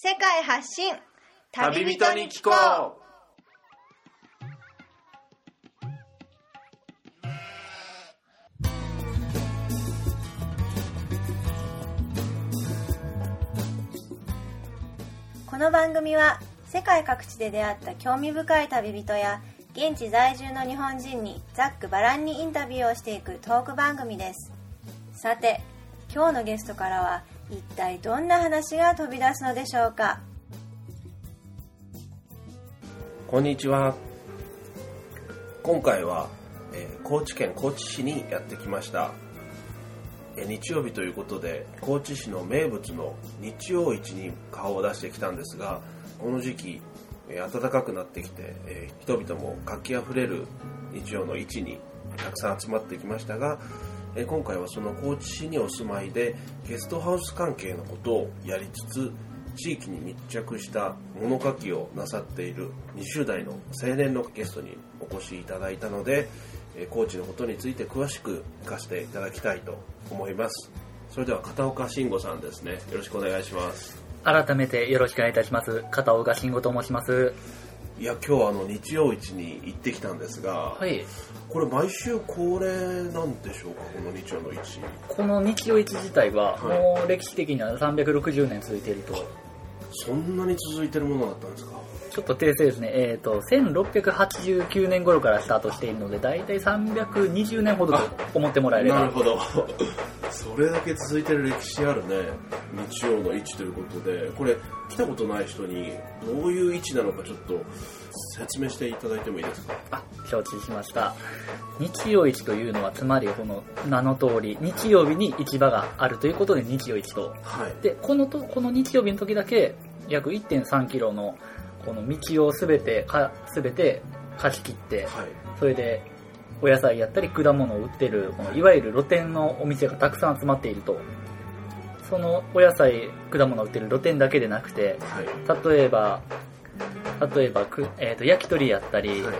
世界発信。旅人に聞ここの番組は世界各地で出会った興味深い旅人や現地在住の日本人にざっくばらんにインタビューをしていくトーク番組です。さて今日のゲストからは一体どんな話が飛び出すのでしょうか？こんにちは。今回は、えー高知県高知市にやってきました、えー日曜日ということで高知市の名物の日曜市に顔を出してきたんですがこの時期、えー暖かくなってきて、え人々も活気あふれる日曜の市にたくさん集まってきましたが、えー今回はその高知市にお住まいでゲストハウス関係のことをやりつつ地域に密着した物書きをなさっている20代の青年のゲストにお越しいただいたのでえー高知のことについて詳しく聞かせていただきたいと思いますそれでは片岡慎吾さんですねよろしくお願いします改めてよろしくお願いいたします。片岡慎吾と申します。いや今日はあの日曜市に行ってきたんですが、はい。これ毎週恒例なんでしょうかこの日曜の市この日曜市自体は、はいもう歴史的には360年続いていると。そんなに続いてるものだったんですか？ちょっと訂正ですね。えっ、と、1689年頃からスタートしているので、だいたい320年ほどと思ってもらえれば。なるほどそれだけ続いてる歴史あるね。日曜の市ということで。これ来たことない人にどういう市なのかちょっと説明していただいてもいいですか？あ、承知しました。日曜市というのは、つまりこの名の通り、日曜日に市場があるということで日曜市と。はい。で、このと、この日曜日の時だけ、約1.3キロの、この道をすべて、か、すべて貸し切って、はい。それで、お野菜やったり果物を売ってる、このいわゆる露店のお店がたくさん集まっていると。そのお野菜、果物を売ってる露店だけでなくて、はい例えば、例えばく、えー、と焼き鳥やったり、はい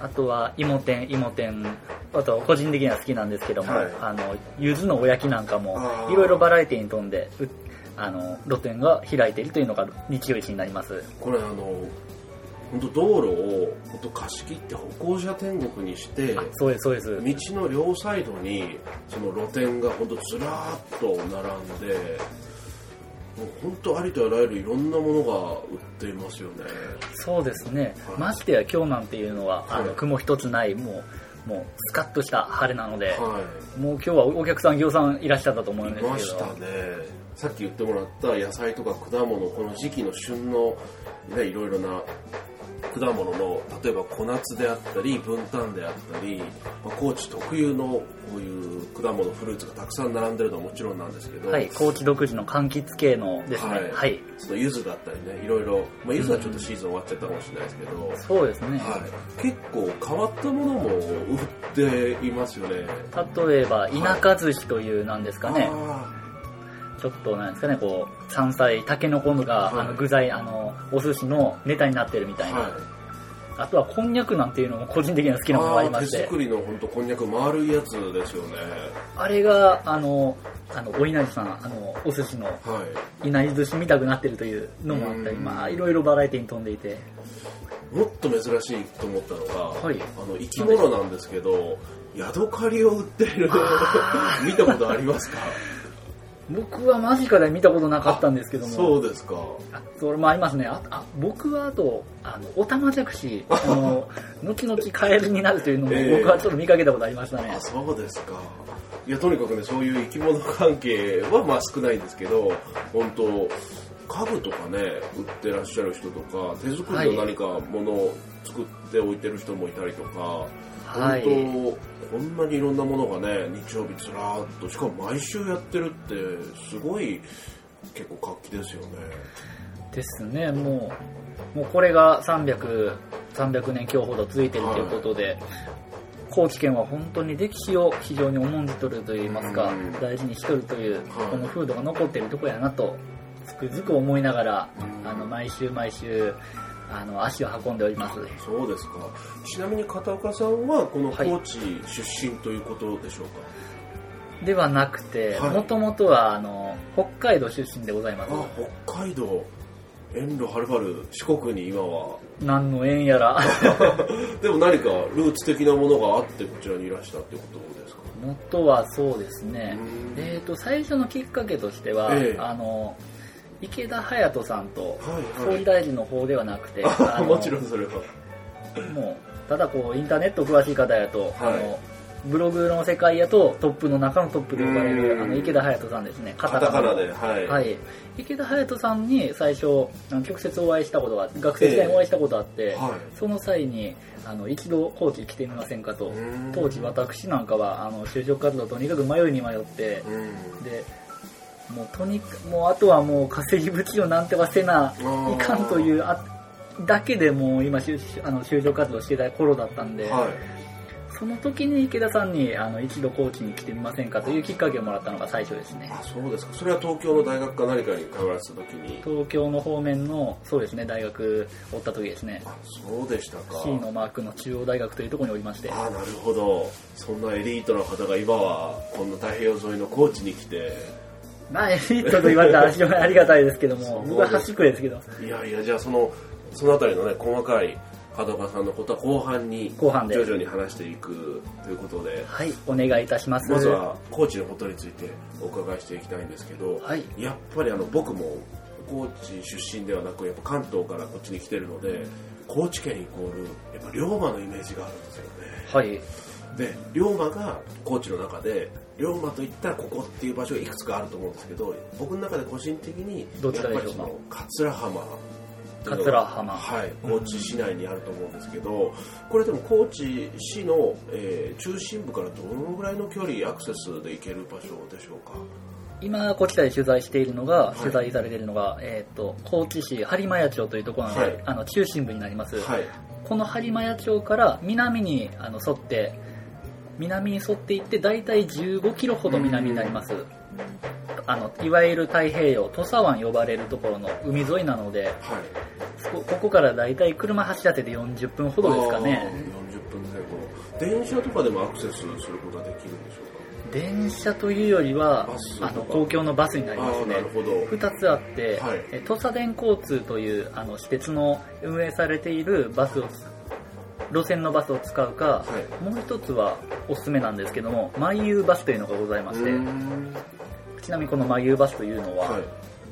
あとは芋店、芋店、あと個人的には好きなんですけども、はいあの、柚子のお焼きなんかもいろいろバラエティに富んで、うあの、露店が開いているというのが日曜市になります。これあの本当道路を本当貸し切って歩行者天国にしてあそうです、そうです。道の両サイドにその露店が本当ずらーっと並んでもう本当ありとあらゆるいろんなものが売っていますよねそうですね。はいましてや今日なんていうのは、あの、はい雲一つない、もう、もう、スカッとした晴れなので、はもう今日はお客さん、業さんいらっしゃったと思うんいですけど。いましたねさっき言ってもらった野菜とか果物この時期の旬の、ね、いろいろな果物の例えば小夏であったり文旦であったり、まあ、高知特有のこういう果物フルーツがたくさん並んでるのはもちろんなんですけど、はい、高知独自の柑橘系のですね。はいはい。その柚子だったりねいろいろ、まあ、柚子はちょっとシーズン終わっちゃったかもしれないですけど、そうですね。はい、結構変わったものも売っていますよね例えば、田舎寿司というなんですかね、あちょっとなんですかね、こう、山菜、タケノコが、はい。あの具材、あの、お寿司のネタになってるみたいな。あとは、こんにゃくなんていうのも個人的には好きなものがありまして。手、作りの本当こんにゃく丸いやつですよね。あれが、あの、あの、お稲荷さん、あの、お寿司のはい。稲荷寿司見たくなってるというのもあったり、うん。まあ、いろいろバラエティに飛んでいて、もっと珍しいと思ったのが、はい。あの生き物なんですけどヤドカリを売ってる。見たことありますか？僕は間近で見たことなかったんですけども、そうですかあそれもありますね。ああ僕はあと、あの、オタマジャクシ、あの、後々カエルになるというのもええ僕はちょっと見かけたことありましたねあ。そうですかいやとにかくねそういう生き物関係はまあ少ないんですけど本当家具とかね売ってらっしゃる人とか手作りの何かものを作って置いてる人もいたりとか、はい。本当こんなにいろんなものがね日曜日ずらーっとしかも毎週やってるってすごい結構活気ですよね。ですね、もう、もうこれが300、300年強ほど続いているということで、高知県は本当に歴史を非常に重んじとるといいますかうん、大事にしとるというはい、この風土が残っているとこやなと、つくづく思いながら、あの、毎週毎週、あの、足を運んでおります。そうですか。ちなみに片岡さんはこのはい。高知出身ということでしょうか、ではなくて、はい。もともとは、あの、北海道出身でございます。あ北海道。遠路はるばる四国に今は。何の縁やら。でも何かルーツ的なものがあってこちらにいらしたってことですか？元はそうですね。うん。えっ、と最初のきっかけとしては、ええ。あの池田隼人さんとはい。はい総理大臣の方ではなくて、ああの もちろんそれは。もうただこうインターネット詳しい方やと、はい。あのブログの世界やとトップの中のトップで呼ばれうん。るあの池田隼人さんですね。カタカナではい、はい、池田隼人さんに最初直接お会いしたことが学生時代にお会いしたことがあって、はい。その際にあの一度高知来てみませんかと。うん。当時私なんかはあの就職活動とにかく迷いに迷ってうん。でもうとにかくもうあとはもう稼ぎ口をなんてはせなー。いかんというあだけでもう今就あの就職活動してた頃だったんで、はい。その時に池田さんにあの一度高知に来てみませんかというきっかけをもらったのが最初ですね。あそうですか。それは東京の大学か何かに通われてた時に。東京の方面のそうですね大学おった時ですね。あそうでしたか。C のマークの中央大学というところにおりまして。あなるほど。そんなエリートの方が今はこんな太平洋沿いの高知に来てまあエリートと言われたら非常にありがたいですけども僕は端くれですけど。いやいやじゃあそのそのあたりのね細かい裸さんのことは後半に後半で。徐々に話していくということではいお願いいたします。まずは高知のことについてお伺いしていきたいんですけど、はい。やっぱりあの僕も高知出身ではなくやっぱ関東からこっちに来てるので高知県イコールやっぱ龍馬のイメージがあるんですよね。はいで龍馬が高知の中で龍馬といったらここっていう場所がいくつかあると思うんですけど僕の中で個人的にどちらでしょうか？やっぱりその桂浜桂浜。はい高知市内にあると思うんですけど、これでも高知市の、えー中心部からどのぐらいの距離アクセスで行ける場所でしょうか？今こちらで取材しているのが、い。取材されているのが、えー、と高知市播磨屋町というところなので、はい。あの中心部になります、はい。この播磨屋町から南にあの沿って南に沿っていって大体15キロほど南になります、あのいわゆる太平洋土佐湾呼ばれるところの海沿いなのではい。そこここから大体車走らせて40分ほどですかね。あー40分前後。電車とかでもアクセスすることができるんでしょう電車というよりはあの公共のバスになりますね。なるほど。2つあって、はい。え土佐電交通というあの私鉄の運営されているバスを路線のバスを使うか、はい。もう一つはおすすめなんですけどもマイユーバスというのがございましてちなみにこのマイユーバスというのは、はい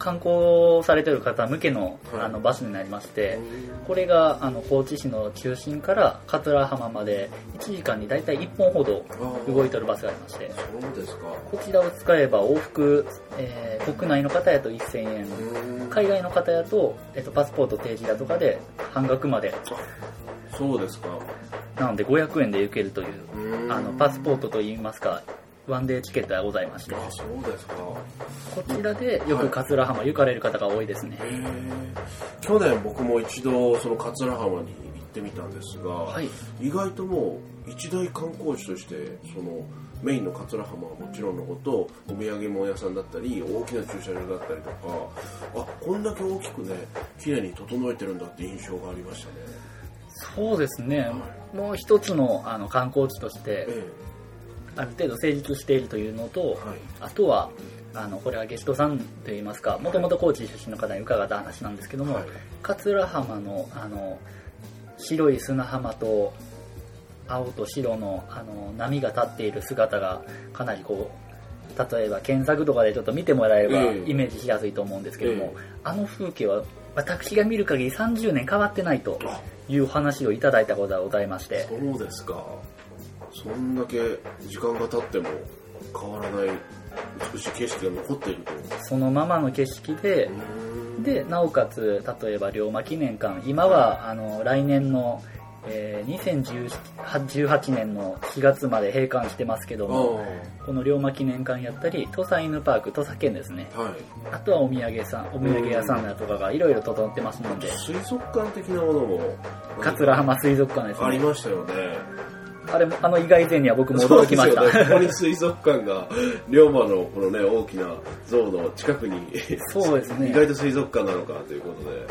観光されている方向けの,、はい。あのバスになりましてこれがあの高知市の中心から桂浜まで1時間に大体1本ほど動いてるバスがありましてそうですか。こちらを使えば往復、えー国内の方やと1000円海外の方やと、えっと、パスポート提示だとかで半額まで。そうですか。なので500円で行けるというあのパスポートといいますかワンデーチケットがございまして。あそうですか。こちらでよく桂浜行かれる方が多いですね。へえ去年僕も一度その桂浜に行ってみたんですが、はい。意外ともう一大観光地としてそのメインの桂浜はもちろんのことお土産物屋さんだったり大きな駐車場だったりとかあこんだけ大きくね綺麗に整えてるんだって印象がありましたね。そうですね。はもう一つのあの観光地としてえある程度成立しているというのとえはい。あとはあのこれはゲストさんといいますかもともと高知出身の方に伺った話なんですけども、はい。桂浜のあの白い砂浜と青と白のあの波が立っている姿がかなりこう例えば検索とかでちょっと見てもらえればええ。イメージしやすいと思うんですけども、ええ。あの風景は私が見る限り30年変わってないとあいう話をいただいたことがございまして。そうですかそんだけ時間が経っても変わらない美しい景色が残っていると。そのままの景色ででなおかつ例えば龍馬記念館今はあの来年の、えー2018年の4月まで閉館してますけどもあこの龍馬記念館やったり土佐犬パーク土佐県ですね。あはい。あとはお土産さんお土産屋さんだとかがいろいろ整ってますので。水族館的なものも桂浜水族館ですありねましたよねあれもあの意外性には僕も驚きました、ね。ここに水族館が龍馬のこのね大きな像の近くにそうですね。意外と水族館なのかということで。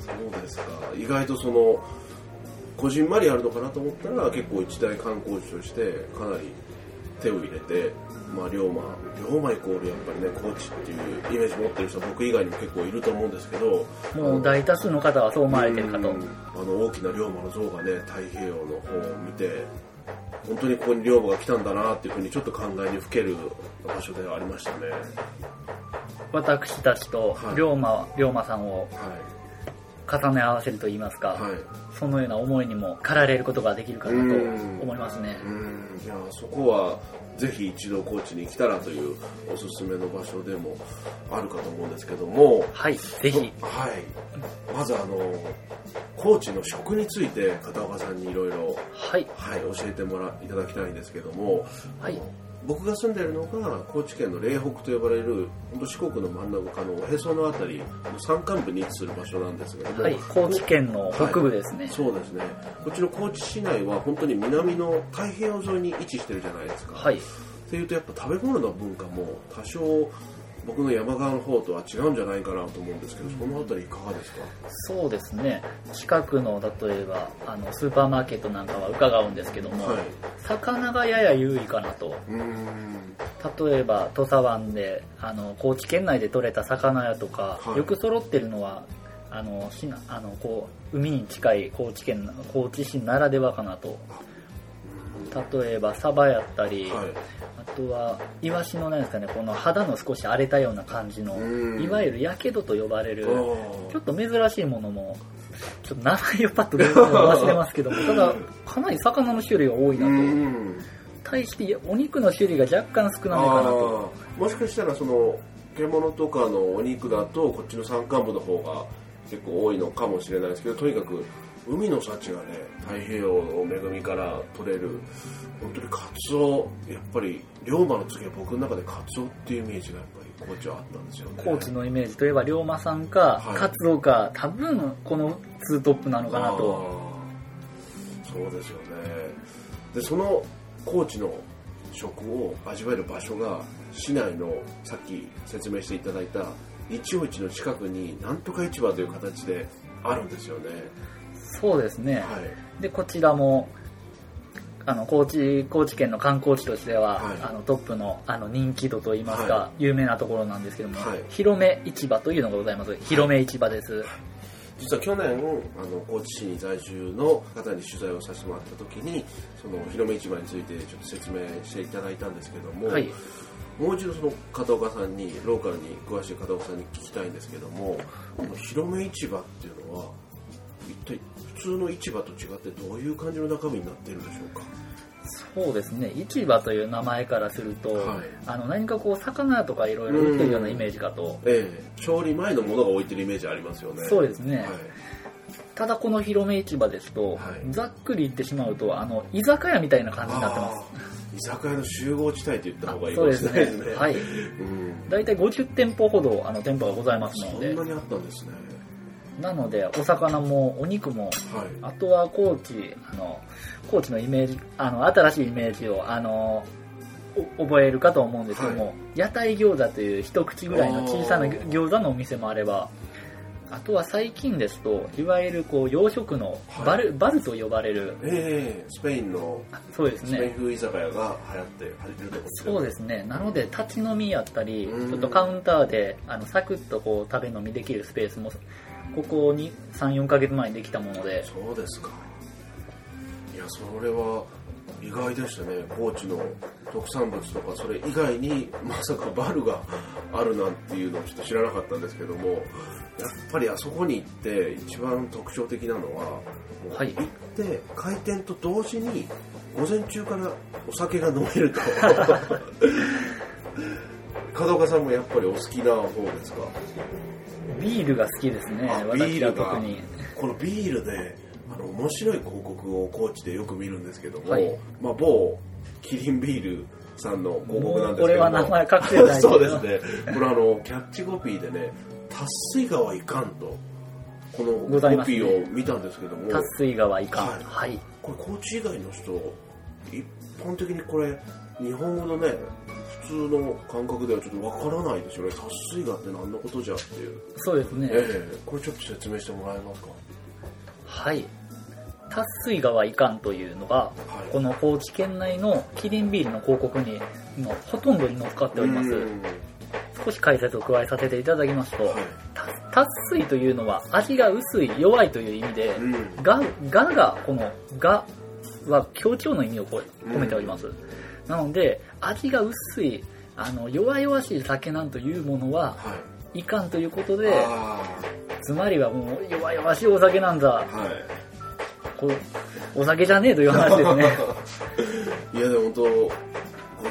そうですか。意外とそのこじんまりあるのかなと思ったら結構一大観光地としてかなり手を入れてまあ龍馬龍馬イコールやっぱりね高知っていうイメージ持ってる人は僕以外にも結構いると思うんですけど。もう大多数の方はそう思われてるかと。うん。あの大きな龍馬の像がね太平洋の方を見て本当にここに龍馬が来たんだなっていうふうにちょっと考えにふける場所ではありましたね。私たちとはい。龍馬龍馬さんをは重ね合わせるといいますか、いはい。そのような思いにも駆られることができるかなと思いますね。うん。いやそこはぜひ一度高知に来たらというおすすめの場所でもあるかと思うんですけども。はいぜひ。はい。まずあの高知の食について片岡さんにいろいろはい。はい教えてもらいただきたいんですけども。はい僕が住んでいるのが高知県の嶺北と呼ばれる本当四国の真ん中のおへそのあたりの山間部に位置する場所なんですけども、はい高知県の北部ですね。そうですね。こっちの高知市内は本当に南の太平洋沿いに位置してるじゃないですか、はい。っていうとやっぱ食べ物の文化も多少僕の山側の方とは違うんじゃないかなと思うんですけどそのあたりいかがですか？そうですね。近くの例えばあのスーパーマーケットなんかは伺うんですけども、はい。魚がやや優位かなと。例えば土佐湾であの高知県内で採れた魚屋とか、はい。よく揃ってるのはあのしなあのこう海に近い高知県高知市ならではかなと例えばサバやったり、はい。あとはイワシのなんですかねこの肌の少し荒れたような感じのうん。いわゆるやけどと呼ばれるちょっと珍しいものもちょっと名前をパッと出るの忘れますけどもただかなり魚の種類が多いなうとん。対してお肉の種類が若干少なめかなと。もしかしたらその獣とかのお肉だとこっちの山間部の方が結構多いのかもしれないですけどとにかく海の幸がね太平洋の恵みから取れる本当にカツオやっぱり龍馬の次は僕の中でカツオっていうイメージがやっぱり高知はあったんですよね。高知のイメージといえば龍馬さんか、はい。カツオか多分このツートップなのかなと。そうですよね。でその高知の食を味わえる場所が市内のさっき説明していただいた日曜市の近くになんとか市場という形であるんですよねそうですね、はい。でこちらもあの高知高知県の観光地としては、はい。あのトップのあの人気度といいますか、は有名なところなんですけども、はい。広め市場というのがございます。広め市場です、実は去年あの高知市に在住の方に取材をさせてもらった時にその広め市場についてちょっと説明していただいたんですけども、はい。もう一度その片岡さんにローカルに詳しい片岡さんに聞きたいんですけどもこの広め市場っていうのは一体普通の市場と違ってどういう感じの中身になっているんでしょうか？そうですね。市場という名前からすると、はい。あの何かこう魚とかいろいろ売ってるようなイメージかと、ええ。調理前のものが置いてるイメージありますよね。そうですね、はい。ただこの広め市場ですと、はい。ざっくり言ってしまうとあの居酒屋みたいな感じになってます。居酒屋の集合地帯と言った方がいいかもしれないですね。ね。はい。うん。大体50店舗ほどあの店舗がございますそので。んなにあったんですねなのでお魚もお肉もはい。あとは高知あの高知のイメージあの新しいイメージをあのお覚えるかと思うんですけども、は屋台餃子という一口ぐらいの小さな餃子のお店もあればあとは最近ですといわゆるこう洋食のバル,、バルと呼ばれるええスペインのそうですスペインね風居酒屋が流行って流行ってるところそうですね。なので立ち飲みやったりうん。ちょっとカウンターであのサクッとこう食べ飲みできるスペースもここに34ヶ月前にできたもので。そうですか。いやそれは意外でしたね。高知の特産物とかそれ以外にまさかバルがあるなんていうのをちょっと知らなかったんですけども。やっぱりあそこに行って一番特徴的なのはもうはい。行って開店と同時に午前中からお酒が飲めると。門岡さんもやっぱりお好きな方ですか？ビールが好きですねあビ私ールがは特に。このビールであの面白い広告を高知でよく見るんですけども、はい。まあ、某キリンビールさんの広告なんですけどこれは名前隠せない。そうですね。これあのキャッチコピーでね「達水川いかん」とこのコピーを見たんですけども、達水川いかん。はい。はい。これ高知以外の人一般的にこれ日本語のね普通の感覚ではちょっとわからないですよね。達水川って何のことじゃっていう、そうですね。ええ。これちょっと説明してもらえますか？はい。達水川いかんというのが、はい。この高知県内のキリンビールの広告にのほとんどに乗っかっております。うん。少し解説を加えさせていただきますと、はい。た達水というのは味が薄い、弱いという意味で、うん。が、がが、この、がは強調の意味を込めております。なので、味が薄い、あの、弱々しい酒なんというものは、はい。いかんということで、あつまりはもう弱々しいお酒なんだ、ーはい。こうお酒じゃねえという話ですね。いやでも本当午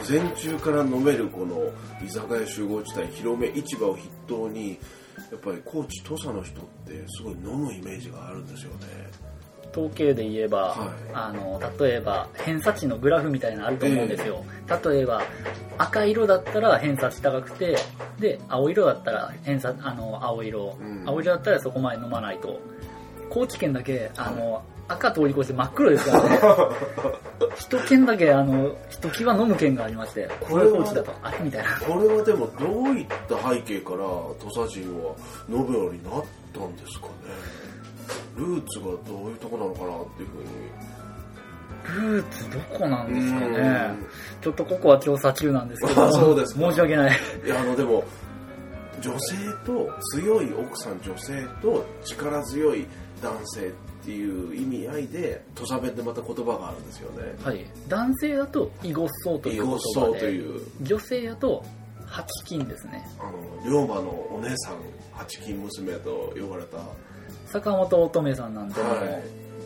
前中から飲めるこの居酒屋集合地帯広め市場を筆頭にやっぱり高知土佐の人ってすごい飲むイメージがあるんですよね統計で言えば、はい。あの例えば偏差値のグラフみたいなのあると思うんですよ、例えば赤色だったら偏差値高くてで青色だったら偏差あの青色、うん。青色だったらそこまで飲まないと。高知県だけあの、赤通り越して真っ黒ですからね。一県だけあのひときわ飲む県がありましてこれ高知だとあれみたいな。これはでもどういった背景から土佐人は飲むようになったんですかね？ルーツがどういうとこなのかなっていうふうに。ルーツどこなんですかうねん。ちょっとここは調査中なんですけど。あ そうですか申し訳ない。いやあのでも女性と強い奥さん女性と力強い男性っていう意味合いで土佐弁でまた言葉があるんですよね。はい、男性だと囲碁荘という言葉で。という。女性だと八金ですね。あの龍馬のお姉さん八金娘と呼ばれた坂本乙女さんなんては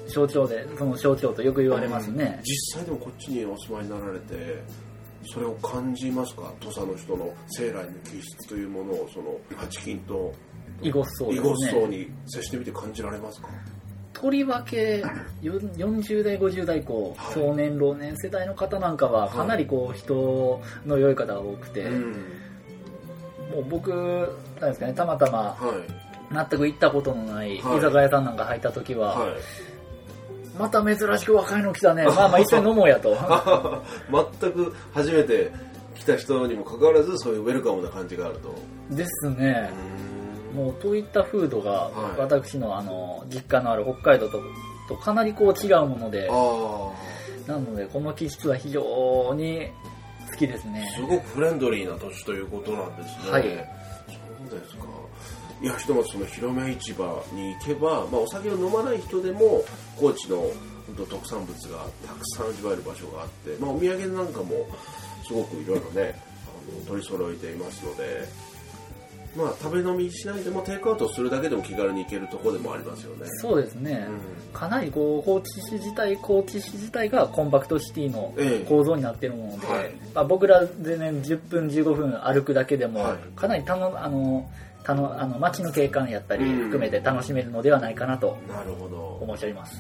い。象徴でその象徴とよく言われますね、実際でもこっちにお住まいになられてそれを感じますか？土佐の人の生来の気質というものをその八金と囲碁荘囲碁ですね。荘に接してみて感じられますか？とりわけ よ40代50代以降はい。少年老年世代の方なんかはかなりこう人の良い方が多くて、うん。もう僕なんですかねたまたまはい全く行ったことのない居はい。酒屋さんなんか入った時は、はい。また珍しく若いの来たね。まあまあ一緒に飲もうやと。全く初めて来た人にもかかわらずそういうウェルカムな感じがあると。ですね、もうといった風土がはい。私のあの実家のある北海道ととかなりこう違うものであなのでこの気質は非常に好きですあね。すごくフレンドリーな土地ということなんですね。はい。そうですかいやひとまずその広め市場に行けば、まあ、お酒を飲まない人でも高知の本当特産物がたくさん味わえる場所があって、まあ、お土産なんかもすごくいろいろねあの取り揃えていますのでまあ食べ飲みしないでもテイクアウトするだけでも気軽に行けるところでもありますよね。そうですね、うん。かなりこう高知市自体高知市自体がコンパクトシティのええ。構造になっているもので、はい。まあ、僕ら全然10分15分歩くだけでもはい。かなりたのあのたのあの街の景観やったりうん。含めて楽しめるのではないかなと思っております、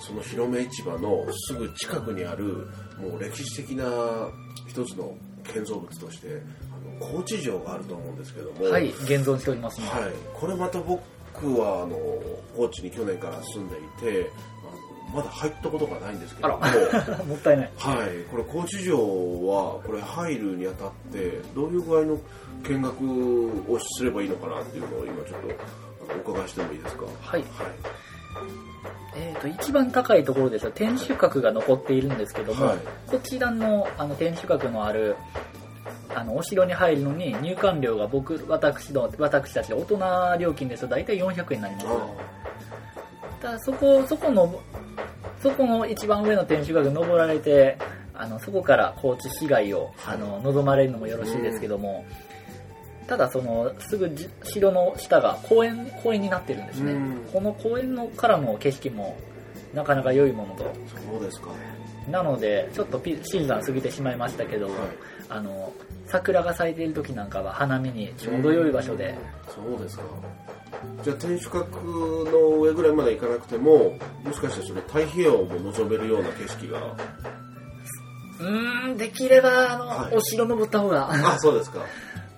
その広め市場のすぐ近くにあるもう歴史的な一つの建造物としてあの高知城があると思うんですけども、はい現存しておりますね、はい、これまた僕はあの高知に去年から住んでいてまだ入ったことがないんですけども、あ もったいない。はい、これ高知城はこれ入るにあたってどういう具合の見学をすればいいのかなっていうのを今ちょっとお伺いしてもいいですか？はい。はい。えー、と一番高いところですよ天守閣が残っているんですけども、はい。こちらのあの天守閣のあるあのお城に入るのに入館料が僕私の私たち大人料金ですと大体400円になります。ただそこそこのそこの一番上の天守閣登られてあのそこから高知市街をあの望まれるのもよろしいですけども、ただそのすぐじ城の下が公園公園になってるんですね、うん。この公園のからの景色もなかなか良いものと。そうですか。なのでちょっとピシーズン過ぎてしまいましたけど、はい。あの桜が咲いている時なんかは花見にちょうど良い場所で、そうですか。じゃあ天守閣の上ぐらいまで行かなくてももしかしてそれ太平洋も望めるような景色が。うーんできればあの、はい。お城登った方が。あそうですか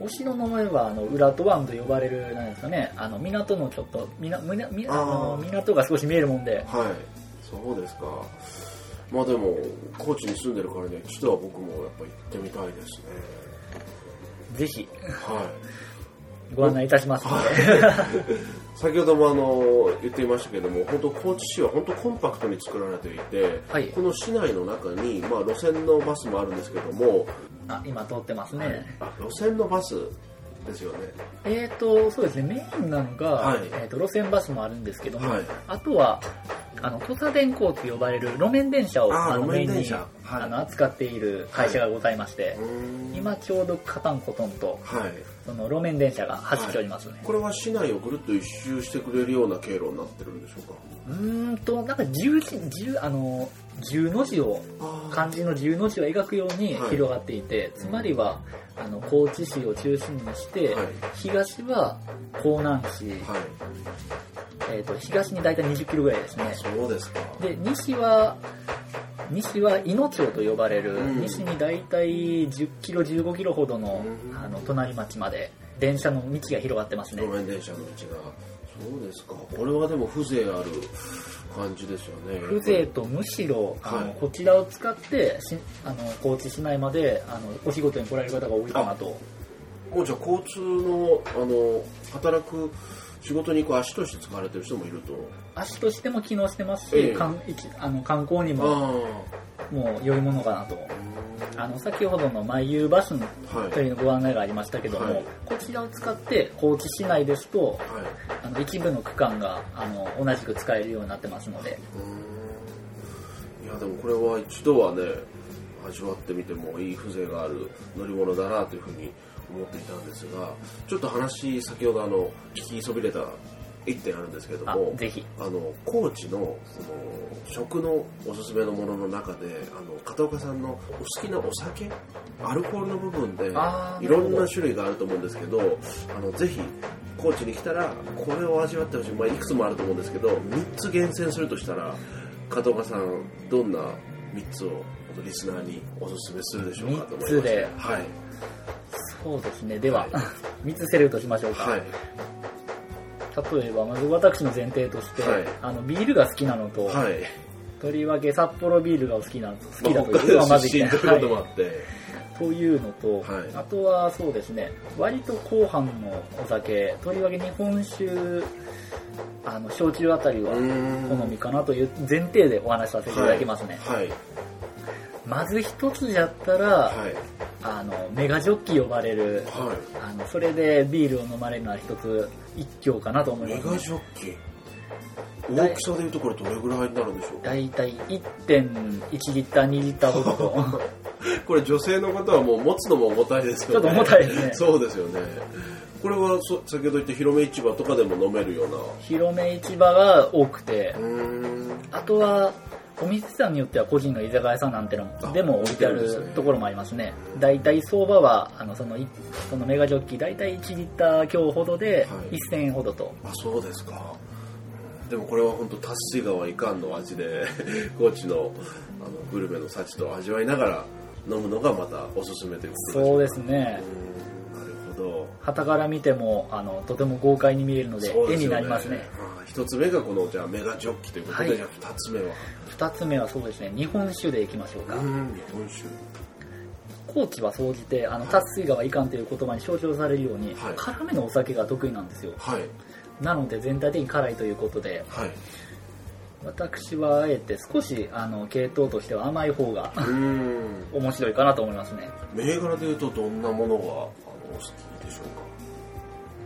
お城の上はあの裏戸湾と呼ばれるなんですかねあの港のちょっとみなみなみあのあー港が少し見えるもんで。はい。そうですか。まあでも高知に住んでるからには一度は僕もやっぱ行ってみたいですね。ぜひ。はい。ご案内いたします。ので、先ほどもあの言っていましたけども本当高知市は本当コンパクトに作られていて、はい。この市内の中に、まあ、路線のバスもあるんですけども、あ今通ってますね、あ路線のバスですよね。えーとそうですね。メインなのが、はい。えー、と路線バスもあるんですけども、はい。あとはあの土佐電工と呼ばれる路面電車をあのメインに、はい。あの扱っている会社がございまして、今ちょうどカタンコトンとはい。その路面電車が走っておりますね、これは市内をぐるっと一周してくれるような経路になってるんでしょうか？うーんとなんか十字十あの十の字を漢字の十の字を描くようにはい。広がっていて、つまりはあの高知市を中心にして、はい。東は江南市、はい。えー、と東に大体20キロぐらいですね。そうですか。で西は西は伊野町と呼ばれる、うん。西に大体10キロ15キロほどの,、うん。あの隣町まで電車の道が広がってますね。路面電車の道が。そうですか。これはでも風情ある感じですよね。風情とむしろあの、はい。こちらを使ってしあの高知市内まであのお仕事に来られる方が多いかなと。もうじゃあ交通のあの働く仕事に行く足として使われてる人もいると。足としても機能してますし、ええ。かんいきあの観光にもあもう良いものかなとあの先ほどの毎遊バスのあはい。というご案内がありましたけども、はい。こちらを使って高知市内ですとはい。あの一部の区間があの同じく使えるようになってますので。いやでもこれは一度はね味わってみてもいい風情がある乗り物だなというふうに思っていたんですがちょっと話先ほどあの聞きそびれた一点あるんですけどあもぜひ。あの高知のその食のおすすめのものの中であの片岡さんのお好きなお酒アルコールの部分でいろんな種類があると思うんですけどあのぜひ高知に来たらこれを味わってほしい、まあ、いくつもあると思うんですけど3つ厳選するとしたら片岡さんどんな3つをリスナーにおすすめするでしょうかと思いま三つで。はい。そうですね。では、はい3つセレクトしましょうか、はい例えばまず私の前提として、はい。あのビールが好きなのと、はい。とりわけ札幌ビールが好きな好きだというのまあはまず出一点身ということもはいあって、というのと、はい。あとはそうですね割と後半のお酒とりわけ日本酒あの焼酎あたりはうーん。好みかなという前提でお話しさせていただきますね、はい。まず一つじゃったら、はいあのメガジョッキ呼ばれるはあのそれでビールを飲まれるのは一つ一興かなと思いメいます、ガジョッキ？大きさでいうとこれどれぐらいになるんでしょう？か大体1.1リッター2リッターほどと。これ女性の方はもう持つのも重たいですよね。ちょっと重たいですね。そうですよね。これはそ先ほど言った広め市場とかでも飲めるような？広め市場が多くて。あとはお店さんによっては個人の居酒屋さんなんてのあでも置いてあるところもありますね。大体相場はあのそのいそのメガジョッキ大体1リッター強ほどではい。1000円ほどと、あそうですか。でもこれは本当達水川いかんの味で 高知のあのグルメの幸と味わいながら飲むのがまたおすすめということでそうですすね。うーんなるほど。旗から見てもあのとても豪快に見えるのでですよなりますね。あ一つ目がこのじゃあメガジョッキということで、はい。じゃあ二つ目は2つ目はそうですね日本酒でいきましょうか、うん日本酒。高知は総じてあの達水川いかんという言葉に象徴されるように、はい。辛めのお酒が得意なんですよ。はい。なので全体的に辛いということではい。私はあえて少しあの系統としては甘い方が 面白いかなと思いますね。銘柄でいうとどんなものがあのお好きでしょう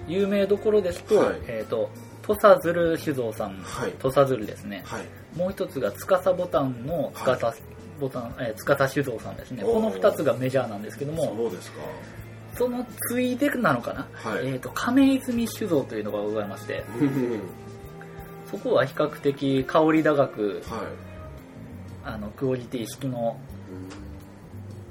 有名どころですと,、はい。えー、と土佐鶴酒造さん、はい。土佐鶴ですね。かはいもう一つが司ボタンの司、ボタン、えー、司酒造さんですね。この二つがメジャーなんですけどもそうですか。そのついでなのかな、はい。えー、と亀泉酒造というのがございまして。そこは比較的香り高くはい。あのクオリティ式の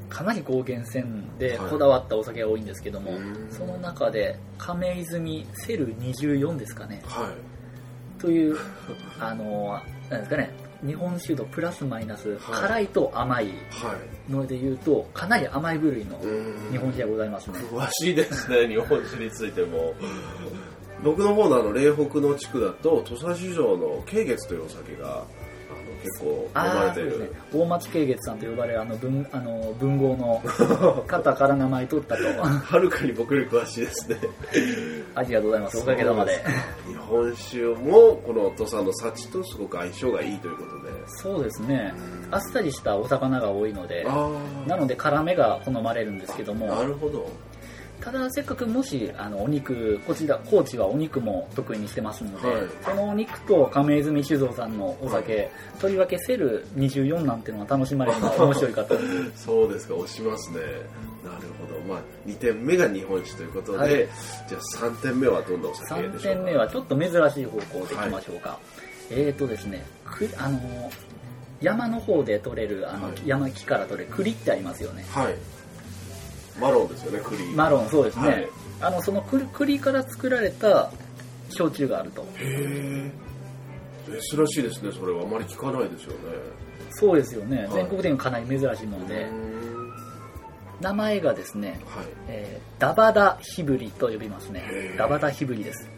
かなり高原線ではい。こだわったお酒が多いんですけども、うん。その中で亀泉セル24ですかね。はいというあのなんですかね。日本酒度プラスマイナス、はい。辛いと甘い。はい。ので言うとかなり甘い部類のうん。日本酒がございますね、詳しいですね 日本酒についても。僕の方のあの嶺北の地区だと土佐市場の慶月というお酒が結構飲まあれてる。ね大町慶月さんと呼ばれるあの文あの文豪の 方から名前取ったと。はるかに僕より詳しいですね。ありがとうございます。おかげさまで。日本酒もこの土佐の幸とすごく相性がいいということで。そうですね。あっさりしたお魚が多いのであなので辛めが好まれるんですけども。なるほどただせっかくもしあのお肉こちら高知はお肉も得意にしてますので、はい。そのお肉と亀泉酒造さんのお酒、とりわけセル24なんていうのが楽しまれるのが面白いかと。そうですか押しますね。なるほど。まあ2点目が日本酒ということで、はい。じゃあ3点目はどんなお酒で3しょうか？点目はちょっと珍しい方向でいきましょうか、えーとですねくあの山の方で取れるあの、はい。山木から取れる栗ってありますよね。はいマロンですよね栗。マロンそうですね、はい。あのその栗栗から作られた焼酎があると。へえ珍しいですねそれは。あまり聞かないですよね。そうですよね、い。全国的にかなり珍しいもので、名前がですね、はい。えーダバダヒブリと呼びますね。ダバダヒブリです。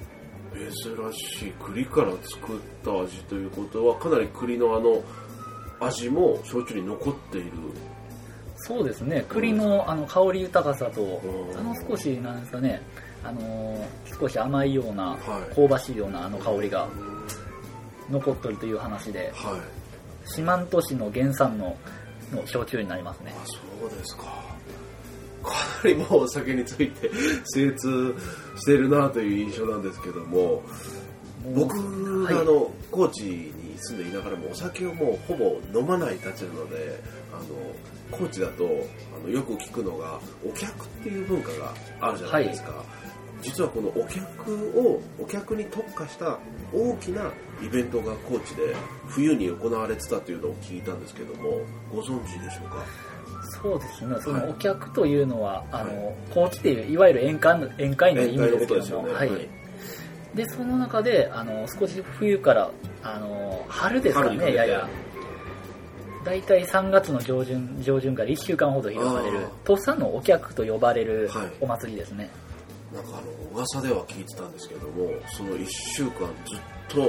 珍しい栗から作った味ということはかなり栗のあの味も焼酎に残っているそうですね。栗のあの香り豊かさとうん。あの少しなんですかね。あのー少し甘いような、はい。香ばしいようなあの香りが残っとるという話ではい。四万十市の原産のの焼酎になりますね。あそうですか。かなりもうお酒について精通してるなという印象なんですけども僕はい。があの高知に住んでいながらもお酒をもうほぼ飲まないたちなのであの高知だとあのよく聞くのがお客っていう文化があるじゃないですか、実はこのお客をお客に特化した大きなイベントが高知で冬に行われてたというのを聞いたんですけどもご存知でしょうか？そうですね。そはい。のお客というのは、あはの高知っていういわゆる宴会の宴会の意味ですけども宴会のことですよね。はい。はい。でその中であの少し冬からあの春ですかねやや大体3月の上旬上旬から1週間ほど広がれる土佐のお客と呼ばれるはい。お祭りですね、なんかあの噂では聞いてたんですけどもその1週間ずっと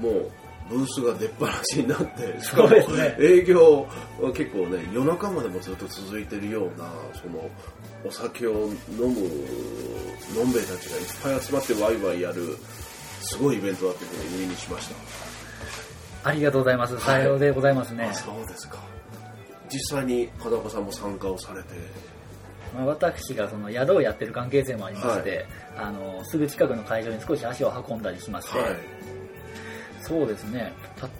もうブースが出っ放しになってしかも営業は結構ね夜中までもずっと続いてるようなそのお酒を飲むのんべえたちがいっぱい集まってワイワイやるすごいイベントだっていうふうに耳にしましたありがとうございます。さようでございますね、あそうですか。実際に片岡さんも参加をされて。まあ、私がその宿をやってる関係性もありまして、あのすぐ近くの会場に少し足を運んだりしまして、はい。そうですね。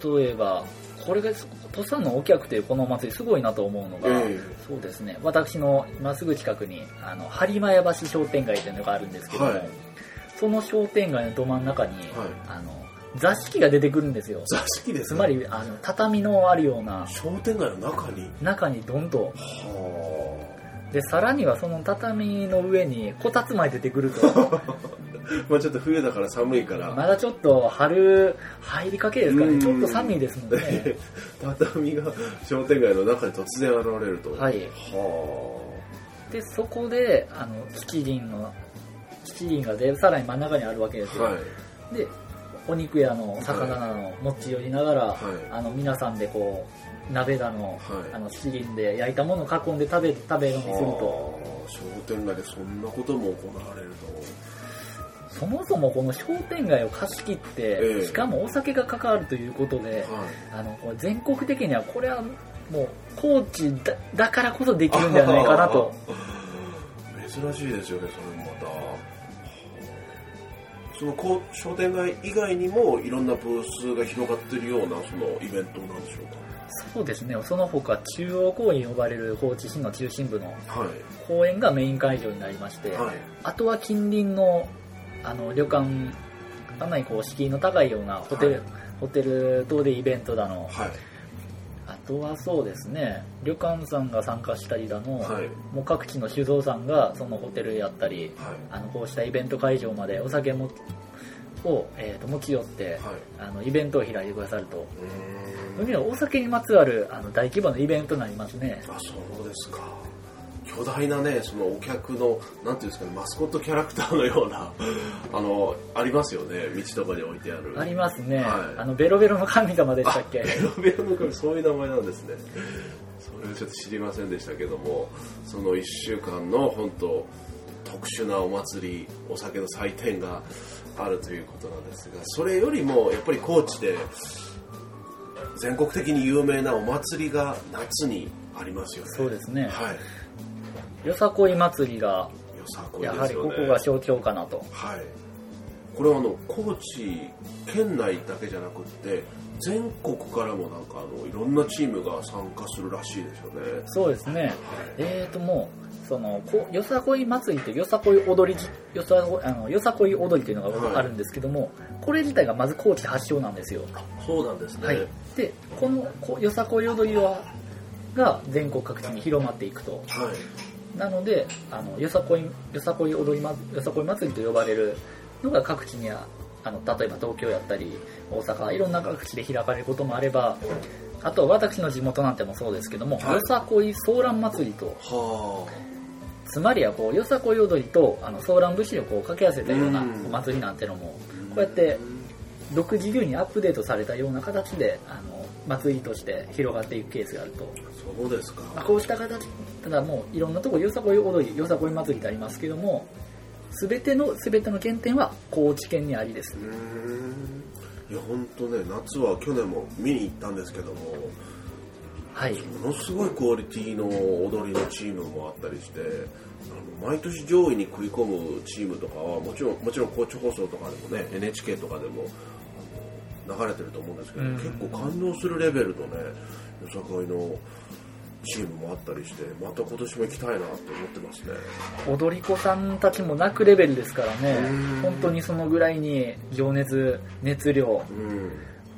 例えばこれが土佐のお客というこのお祭りすごいなと思うのが、ええ。そうですね。私の今すぐ近くにあの播磨屋橋商店街というのがあるんですけども、はい。その商店街のど真ん中に、はい。あの座敷が出てくるんですよ。座敷ですね。つまりあの畳のあるような。商店街の中に。中にどんと。はでさらにはその畳の上にこたつまで出てくると。あ まあちょっと冬だから寒いから、まだちょっと春入りかけですかね。ちょっと寒いですもんね。畳が商店街の中に突然現れると。はい。はでそこであの七輪の七輪がでさらに真ん中にあるわけですよ、あはい。でお肉やの魚なの持ち寄りながら、はい。あの皆さんでこう鍋だの,、はい。あの七輪で焼いたものを囲んで食べ食べ飲みすると。はあ商店街でそんなことも行われるそもそもこの商店街を貸し切って、ええ。しかもお酒が関わるということで、とはい。あのこれ全国的にはこれはもう高知だだからこそできるんじゃないかなと。珍しいですよねそれもまたそのこう商店街以外にもいろんなブースが広がってるようなそのイベントなんでしょうそうですね。その他中央公園呼ばれる高知市の中心部の公園がメイン会場になりまして、はい。あとは近隣のあの旅館かなりこう敷居の高いようなホテル、はい。ホテル等でイベントだのはい。あとはそうですね。旅館さんが参加したりだの、はい。もう各地の酒造さんがそのホテルやったりはい。あのこうしたイベント会場までお酒もを、えーと持ち寄って、はい。あのイベントを開いてくださると。うーん。そういう意味ではお酒にまつわるあの大規模なイベントになりますね。あそうですか巨大なねそのお客のなんていうんですかねマスコットキャラクターのような あのありますよね道とかに置いてある。ありますね、はい。あのベロベロの神様でしたっけ？ベロベロの神そういう名前なんですね。それはちょっと知りませんでしたけどもその1週間の本当特殊なお祭りお酒の祭典があるということなんですがそれよりもやっぱり高知で全国的に有名なお祭りが夏にありますよね。そうですね。はいよさこい祭りがよさこいね。はりここが象徴かなと。はい。これはあの高知県内だけじゃなくって全国からもなんかあのいろんなチームが参加するらしいですよね。そうですね。はい。えーともうそのこよさこい祭りってよさこい踊りじよさこあのよさこい踊りっていうのはいがあるんですけども、これ自体がまず高知発祥なんですよ。そうなんですね、はい、でこのこよさこい踊りはが全国各地に広まっていくと。はいなのであのよさこいよさこい踊りまよさこい祭りと呼ばれるのが各地にはあの例えば東京やったり大阪いろんな各地で開かれることもあればあと私の地元なんてもそうですけども、はい。よさこいソーラン祭りとはつまりはこうよさこい踊りとあのソーラン節をこう掛け合わせたようなうん。お祭りなんてのもあこうやって独自流にアップデートされたような形であの祭りとして広がっていくケースがあると、そうですか。まあ、こうした形ただもういろんなところよさこい踊りよさこい祭りってありますけども全ての全ての原点は高知県にありです。いや本当ね夏は去年も見に行ったんですけどもはい。ものすごいクオリティの踊りのチームもあったりしてあの毎年上位に食い込むチームとかはもちろんもちろん高知放送とかでもね NHK とかでも流れてると思うんですけど、うん。結構感動するレベルのねよさこいのチームもあったりしてまた今年も行きたいなって思ってますね。踊り子さんたちも泣くレベルですからね。うん。本当にそのぐらいに情熱熱量うん。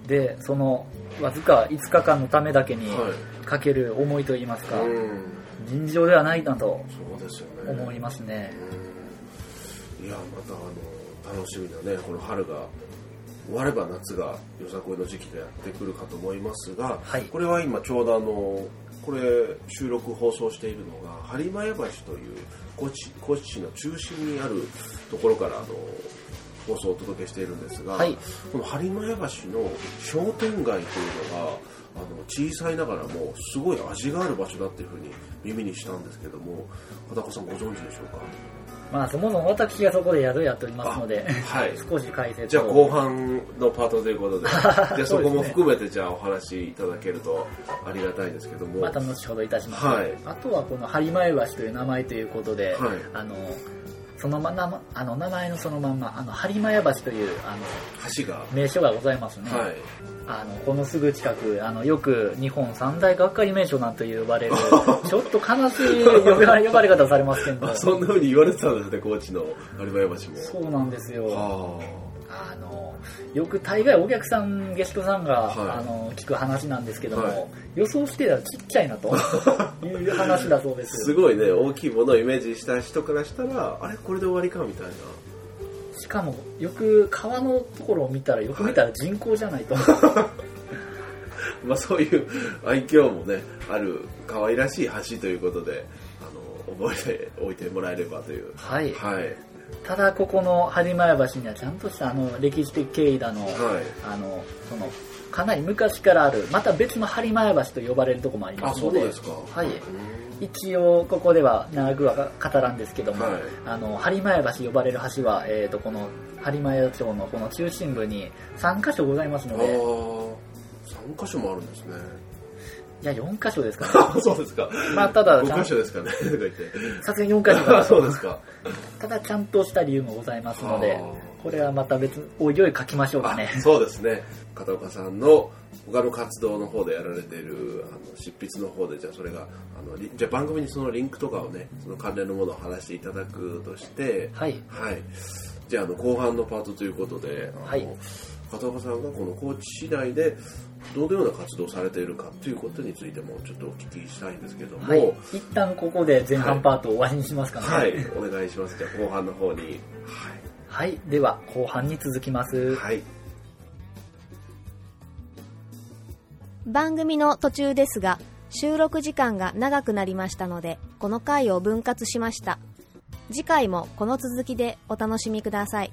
でそのわずか5日間のためだけにはい。かける思いといいますか、うん。尋常ではないなと思いますね。うん。いやまたあの楽しみなねこの春が終われば夏がよさこいの時期がやってくるかと思いますが、はい。これは今ちょうどあのこれ収録放送しているのが播磨屋橋という高知高知市の中心にあるところからあの放送をお届けしているんですが、はい。この播磨屋橋の商店街というのがあの小さいながらもすごい味がある場所だっていうふうに耳にしたんですけども片岡さんご存知でしょうか？まあそもそも私がそこで宿やっておりますので、あはい。少し解説を。じゃあ後半のパートとい うことでじゃあそこも含めてじゃあお話しいただけるとありがたいんですけども。また後ほどいたします、はい。あとはこの播磨橋という名前ということで、はい。あのそのままあの名前のそのまんまあの播磨屋橋というあの橋が、名所がございますね、はい。あのこのすぐ近くあのよく日本三大がっかり名所なんと呼ばれる ちょっと悲しい呼ばれ呼ばれ方をされますけど。あそんな風に言われてたんですね高知の有馬山橋も。そうなんですよ。はあのよく大概お客さんゲストさんが、はい。あの聞く話なんですけども、はい。予想してたらちっちゃいなと いう話だそうであす。すごいね大きいものをイメージした人からしたらあれこれで終わりかみたいな。しかもよく川のところを見たらよく見たら人工じゃないと、まあそういう愛嬌もねある可愛らしい橋ということであの覚えておいてもらえればという。はい。はいただここの播磨屋橋にはちゃんとしたあの歴史的経緯だの、はい。あのそのかなり昔からあるまた別の播磨屋橋と呼ばれるところもありまあすのではい。うん一応ここでは長くは語らんですけども、はい。あの播磨屋橋呼ばれる橋は、えー、とこの播磨屋町のこの中心部に3箇所ございますのあであ3箇所もあるんですねいや4箇所ですかねあ そうですか。まあただちゃ5ん箇所ですかね。とか言って。さすがに4箇所かそうですか。ただちゃんとした理由もございますのでこれはまた別おいおい書きましょうかね。あそうですね。片岡さんの他の活動の方でやられているあの執筆の方でじゃあそれがあのリじゃあ番組にそのリンクとかをねその関連のものを話していただくとしてはい。はい。じゃああの後半のパートということではい。片岡さんがこの高知市内でどのような活動をされているかということについてもちょっとお聞きしたいんですけども。はい。一旦ここで前半パートを終わりにしますかね。はい、お願いします。じゃあ後半の方に。はい。では後半に続きます。はい、はい。番組の途中ですが収録時間が長くなりましたのでこの回を分割しました。次回もこの続きでお楽しみください